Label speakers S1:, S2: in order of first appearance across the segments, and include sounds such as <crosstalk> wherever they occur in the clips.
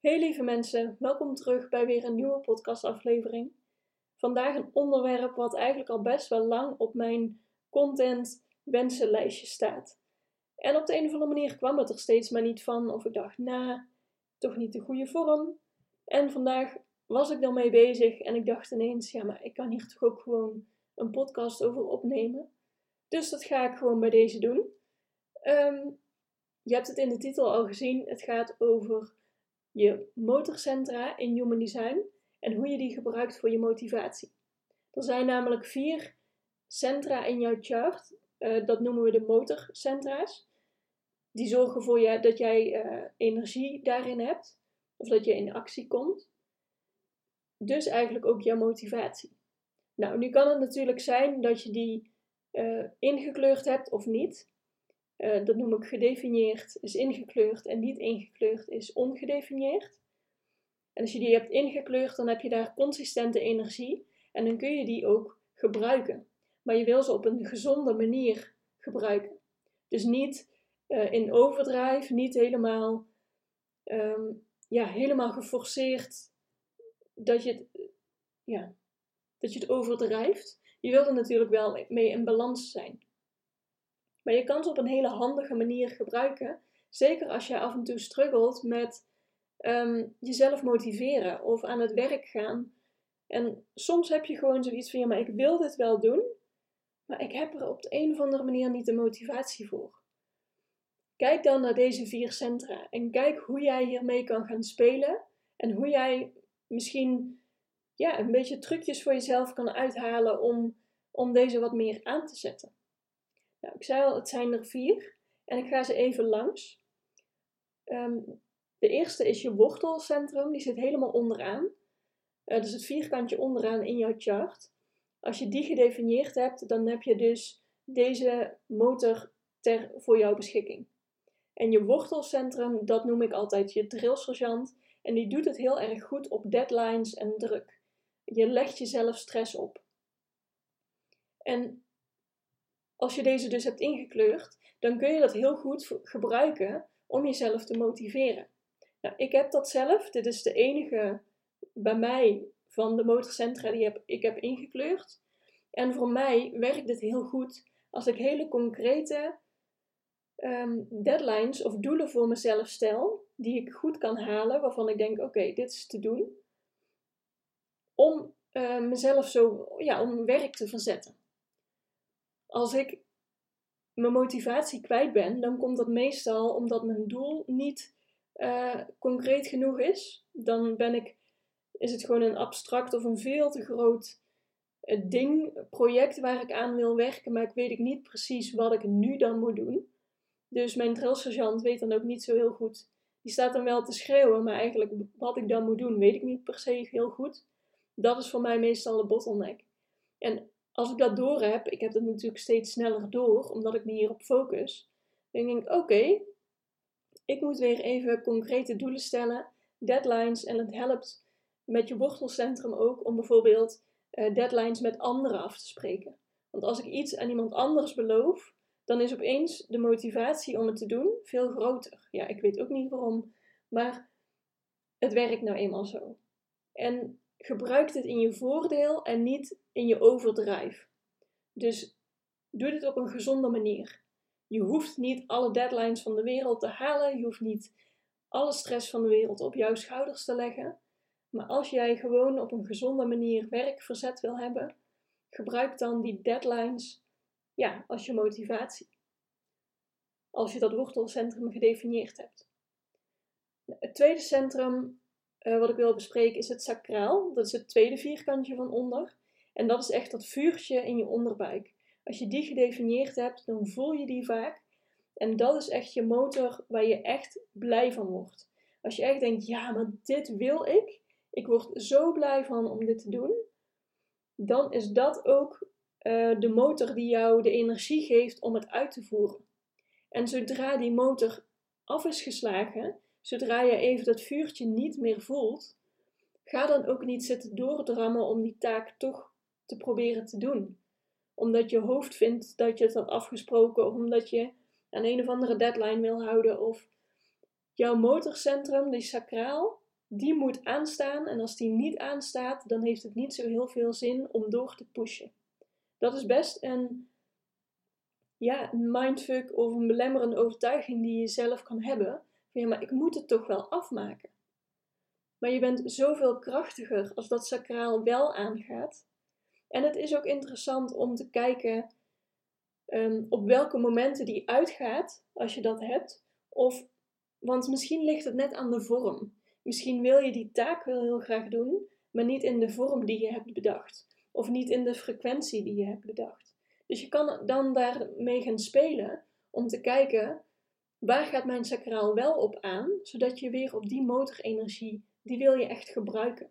S1: Hey lieve mensen, welkom terug bij weer een nieuwe podcastaflevering. Vandaag een onderwerp wat eigenlijk al best wel lang op mijn content wensenlijstje staat. En op de een of andere manier kwam het er steeds maar niet van of ik dacht, nou, toch niet de goede vorm. En vandaag was ik dan mee bezig en ik dacht ineens, ja, maar ik kan hier toch ook gewoon een podcast over opnemen. Dus dat ga ik gewoon bij deze doen. Ehm, je hebt het in de titel al gezien, het gaat over je motorcentra in Human Design en hoe je die gebruikt voor je motivatie. Er zijn namelijk vier centra in jouw chart, uh, dat noemen we de motorcentra's. Die zorgen ervoor je, dat jij uh, energie daarin hebt, of dat je in actie komt. Dus eigenlijk ook jouw motivatie. Nou, nu kan het natuurlijk zijn dat je die uh, ingekleurd hebt of niet. Uh, dat noem ik gedefinieerd is ingekleurd en niet ingekleurd is ongedefinieerd. En als je die hebt ingekleurd, dan heb je daar consistente energie en dan kun je die ook gebruiken. Maar je wil ze op een gezonde manier gebruiken. Dus niet uh, in overdrijf, niet helemaal, um, ja, helemaal geforceerd dat je, het, ja, dat je het overdrijft. Je wilt er natuurlijk wel mee in balans zijn. Maar je kan ze op een hele handige manier gebruiken. Zeker als je af en toe struggelt met um, jezelf motiveren of aan het werk gaan. En soms heb je gewoon zoiets van: ja, maar ik wil dit wel doen, maar ik heb er op de een of andere manier niet de motivatie voor. Kijk dan naar deze vier centra en kijk hoe jij hiermee kan gaan spelen en hoe jij misschien ja, een beetje trucjes voor jezelf kan uithalen om, om deze wat meer aan te zetten. Nou, ik zei al, het zijn er vier en ik ga ze even langs. Um, de eerste is je wortelcentrum, die zit helemaal onderaan. Uh, dus het vierkantje onderaan in jouw chart. Als je die gedefinieerd hebt, dan heb je dus deze motor ter, voor jouw beschikking. En je wortelcentrum, dat noem ik altijd je drillsergeant. En die doet het heel erg goed op deadlines en druk. Je legt jezelf stress op. En als je deze dus hebt ingekleurd, dan kun je dat heel goed gebruiken om jezelf te motiveren. Nou, ik heb dat zelf. Dit is de enige bij mij van de motorcentra die ik heb ingekleurd. En voor mij werkt dit heel goed als ik hele concrete um, deadlines of doelen voor mezelf stel, die ik goed kan halen, waarvan ik denk: oké, dit is te doen. Om uh, mezelf zo, ja, om werk te verzetten als ik mijn motivatie kwijt ben, dan komt dat meestal omdat mijn doel niet uh, concreet genoeg is. Dan ben ik, is het gewoon een abstract of een veel te groot uh, ding, project waar ik aan wil werken, maar ik weet ik niet precies wat ik nu dan moet doen. Dus mijn drillsergeant weet dan ook niet zo heel goed. Die staat dan wel te schreeuwen, maar eigenlijk wat ik dan moet doen, weet ik niet per se heel goed. Dat is voor mij meestal de bottleneck. En als ik dat door heb, ik heb het natuurlijk steeds sneller door, omdat ik me hierop focus, dan denk ik: oké, ik moet weer even concrete doelen stellen, deadlines, en het helpt met je wortelcentrum ook om bijvoorbeeld uh, deadlines met anderen af te spreken. Want als ik iets aan iemand anders beloof, dan is opeens de motivatie om het te doen veel groter. Ja, ik weet ook niet waarom, maar het werkt nou eenmaal zo. En gebruik dit in je voordeel en niet in je overdrijf. Dus doe dit op een gezonde manier. Je hoeft niet alle deadlines van de wereld te halen. Je hoeft niet alle stress van de wereld op jouw schouders te leggen. Maar als jij gewoon op een gezonde manier werk verzet wil hebben, gebruik dan die deadlines ja, als je motivatie. Als je dat wortelcentrum gedefinieerd hebt. Het tweede centrum uh, wat ik wil bespreken is het sacraal. Dat is het tweede vierkantje van onder. En dat is echt dat vuurtje in je onderbuik. Als je die gedefinieerd hebt, dan voel je die vaak. En dat is echt je motor waar je echt blij van wordt. Als je echt denkt, ja, maar dit wil ik. Ik word zo blij van om dit te doen. Dan is dat ook uh, de motor die jou de energie geeft om het uit te voeren. En zodra die motor af is geslagen, zodra je even dat vuurtje niet meer voelt, ga dan ook niet zitten doordrammen om die taak toch te proberen te doen. Omdat je hoofd vindt dat je het had afgesproken, of omdat je aan een of andere deadline wil houden, of jouw motorcentrum, die sacraal, die moet aanstaan. En als die niet aanstaat, dan heeft het niet zo heel veel zin om door te pushen. Dat is best een, ja, mindfuck of een belemmerende overtuiging die je zelf kan hebben. Van ja, maar ik moet het toch wel afmaken. Maar je bent zoveel krachtiger als dat sacraal wel aangaat. En het is ook interessant om te kijken um, op welke momenten die uitgaat, als je dat hebt. Of, want misschien ligt het net aan de vorm. Misschien wil je die taak wel heel graag doen, maar niet in de vorm die je hebt bedacht. Of niet in de frequentie die je hebt bedacht. Dus je kan dan daarmee gaan spelen om te kijken waar gaat mijn sacraal wel op aan, zodat je weer op die motorenergie, die wil je echt gebruiken.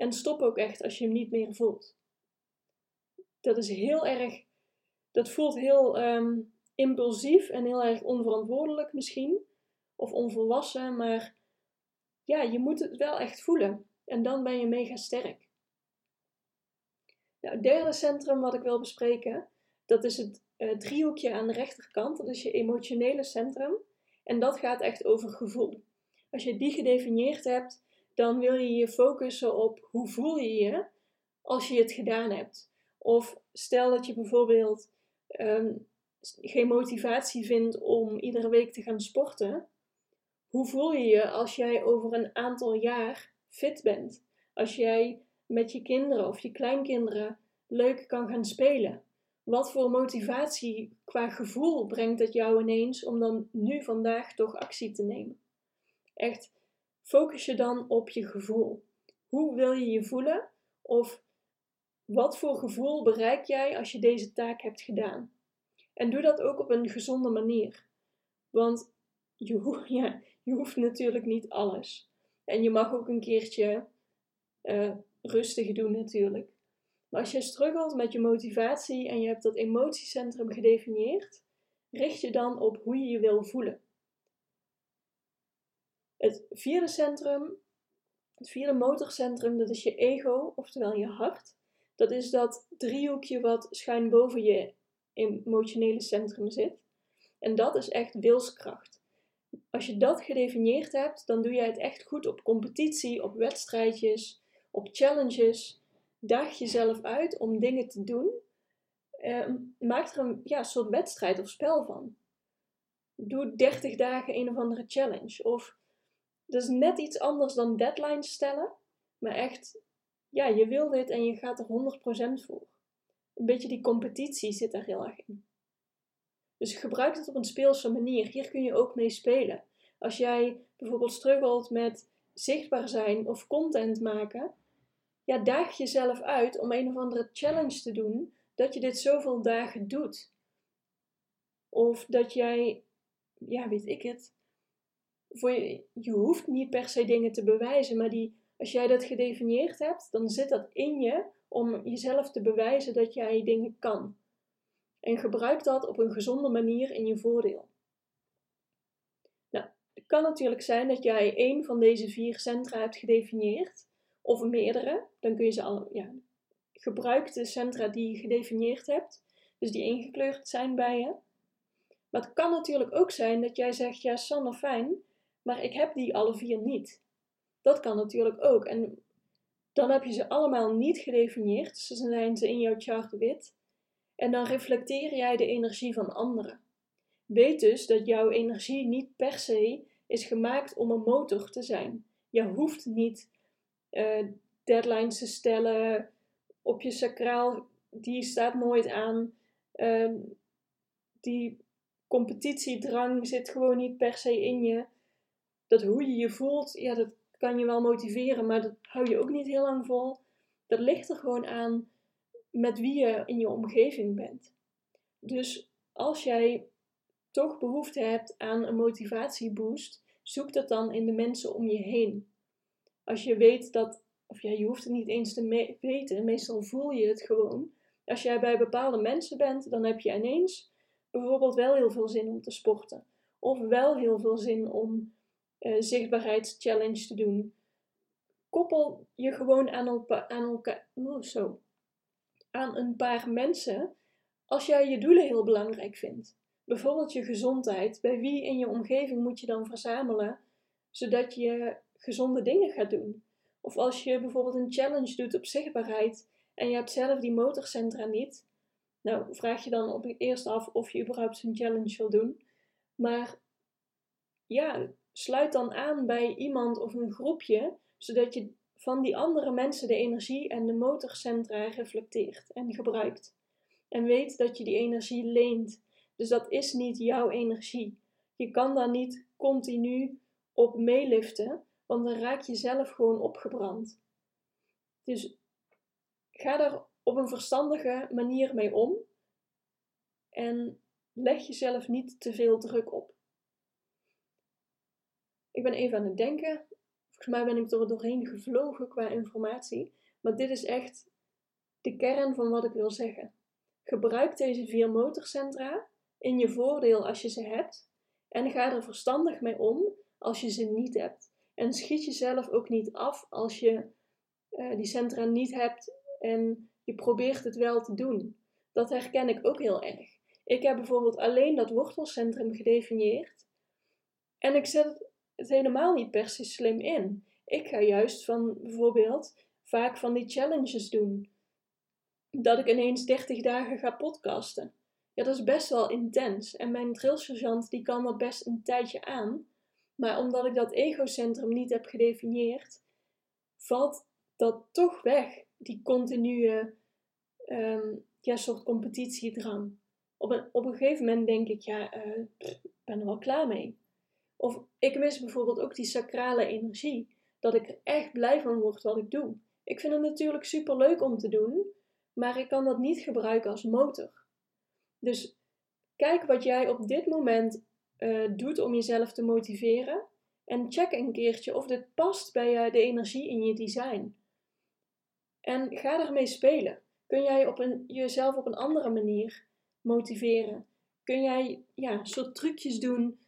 S1: En stop ook echt als je hem niet meer voelt. Dat is heel erg, dat voelt heel um, impulsief en heel erg onverantwoordelijk misschien, of onvolwassen, maar ja, je moet het wel echt voelen. En dan ben je mega sterk. Nou, het derde centrum wat ik wil bespreken, dat is het uh, driehoekje aan de rechterkant. Dat is je emotionele centrum. En dat gaat echt over gevoel. Als je die gedefinieerd hebt, dan wil je je focussen op hoe voel je je als je het gedaan hebt. Of stel dat je bijvoorbeeld um, geen motivatie vindt om iedere week te gaan sporten. Hoe voel je je als jij over een aantal jaar fit bent? Als jij met je kinderen of je kleinkinderen leuk kan gaan spelen. Wat voor motivatie qua gevoel brengt het jou ineens om dan nu vandaag toch actie te nemen? Echt, focus je dan op je gevoel. Hoe wil je je voelen? Of wat voor gevoel bereik jij als je deze taak hebt gedaan? En doe dat ook op een gezonde manier. Want je, <laughs> je hoeft natuurlijk niet alles. En je mag ook een keertje uh, rustig doen natuurlijk. Maar als je struggelt met je motivatie en je hebt dat emotiecentrum gedefinieerd, richt je dan op hoe je je wil voelen. Het vierde centrum, het vierde motorcentrum, dat is je ego, oftewel je hart. Dat is dat driehoekje wat schuin boven je emotionele centrum zit. En dat is echt wilskracht. Als je dat gedefinieerd hebt, dan doe jij het echt goed op competitie, op wedstrijdjes, op challenges daag jezelf uit om dingen te doen. Uh, maak er een ja, soort wedstrijd of spel van. Doe 30 dagen een of andere challenge. Of is net iets anders dan deadlines stellen. Maar echt, ja, je wil dit en je gaat er 100% voor. Een beetje die competitie zit er heel erg in. Dus gebruik het op een speelse manier. Hier kun je ook mee spelen. Als jij bijvoorbeeld struggelt met zichtbaar zijn of content maken, ja, daag jezelf uit om een of andere challenge te doen, dat je dit zoveel dagen doet. Of dat jij, ja, weet ik het, voor je, hoeft niet per se dingen te bewijzen, maar die, als jij dat gedefinieerd hebt, dan zit dat in je om jezelf te bewijzen dat jij dingen kan. En gebruik dat op een gezonde manier in je voordeel. Nou, het kan natuurlijk zijn dat jij één van deze vier centra hebt gedefinieerd of meerdere, dan kun je ze al, ja, gebruik de centra die je gedefinieerd hebt, dus die ingekleurd zijn bij je. Maar het kan natuurlijk ook zijn dat jij zegt, ja Sanne fijn, maar ik heb die alle vier niet. Dat kan natuurlijk ook. En dan heb je ze allemaal niet gedefinieerd, dan zijn ze in jouw chart wit. En dan reflecteer jij de energie van anderen. Weet dus dat jouw energie niet per se is gemaakt om een motor te zijn. Je hoeft niet uh, deadlines te stellen op je sacraal, die staat nooit aan. Uh, die competitiedrang zit gewoon niet per se in je. Dat hoe je je voelt, ja, dat kan je wel motiveren, maar dat hou je ook niet heel lang vol. Dat ligt er gewoon aan met wie je in je omgeving bent. Dus als jij toch behoefte hebt aan een motivatieboost, zoek dat dan in de mensen om je heen. Als je weet dat, of ja, je hoeft het niet eens te weten, meestal voel je het gewoon. Als jij bij bepaalde mensen bent, dan heb je ineens bijvoorbeeld wel heel veel zin om te sporten. Of wel heel veel zin om uh, zichtbaarheidschallenge te doen. Koppel je gewoon aan, elkaar, aan, elkaar, oh, zo, aan een paar mensen als jij je doelen heel belangrijk vindt. Bijvoorbeeld je gezondheid. Bij wie in je omgeving moet je dan verzamelen zodat je gezonde dingen gaat doen? Of als je bijvoorbeeld een challenge doet op zichtbaarheid en je hebt zelf die motorcentra niet, nou vraag je dan op eerst af of je überhaupt zo'n challenge wil doen. Maar ja, sluit dan aan bij iemand of een groepje, zodat je van die andere mensen de energie en de motorcentra reflecteert en gebruikt. En weet dat je die energie leent. Dus dat is niet jouw energie. Je kan daar niet continu op meeliften, want dan raak je zelf gewoon opgebrand. Dus ga daar op een verstandige manier mee om en leg jezelf niet te veel druk op. Ik ben even aan het denken. Volgens mij ben ik er doorheen gevlogen qua informatie. Maar dit is echt de kern van wat ik wil zeggen. Gebruik deze vier motorcentra in je voordeel als je ze hebt. En ga er verstandig mee om als je ze niet hebt. En schiet jezelf ook niet af als je uh, die centra niet hebt en je probeert het wel te doen. Dat herken ik ook heel erg. Ik heb bijvoorbeeld alleen dat wortelcentrum gedefinieerd. En ik zet het helemaal niet per se slim in. Ik ga juist van bijvoorbeeld vaak van die challenges doen. Dat ik ineens 30 dagen ga podcasten. Ja, dat is best wel intens. En mijn drillsergeant die kan dat best een tijdje aan. Maar omdat ik dat egocentrum niet heb gedefinieerd, valt dat toch weg. Die continue um, ja, soort competitiedrang. Op een, op een gegeven moment denk ik, ja, uh, ik ben er wel klaar mee. Of ik mis bijvoorbeeld ook die sacrale energie. Dat ik er echt blij van word wat ik doe. Ik vind het natuurlijk super leuk om te doen, maar ik kan dat niet gebruiken als motor. Dus kijk wat jij op dit moment uh, doet om jezelf te motiveren. En check een keertje of dit past bij de energie in je design. En ga daarmee spelen. Kun jij op een, jezelf op een andere manier motiveren? Kun jij ja, soort trucjes doen,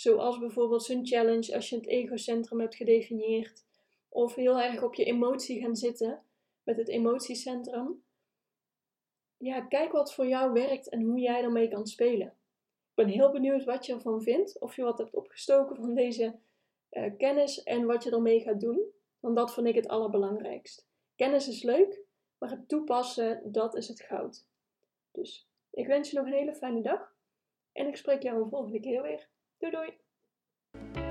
S1: zoals bijvoorbeeld zo'n challenge als je het egocentrum hebt gedefinieerd, of heel erg op je emotie gaan zitten met het emotiecentrum? Ja, kijk wat voor jou werkt en hoe jij ermee kan spelen. Ik ben heel benieuwd wat je ervan vindt, of je wat hebt opgestoken van deze uh, kennis en wat je ermee gaat doen, want dat vind ik het allerbelangrijkst. Kennis is leuk, maar het toepassen, dat is het goud. Dus ik wens je nog een hele fijne dag en ik spreek jou een volgende keer weer. Doei doei!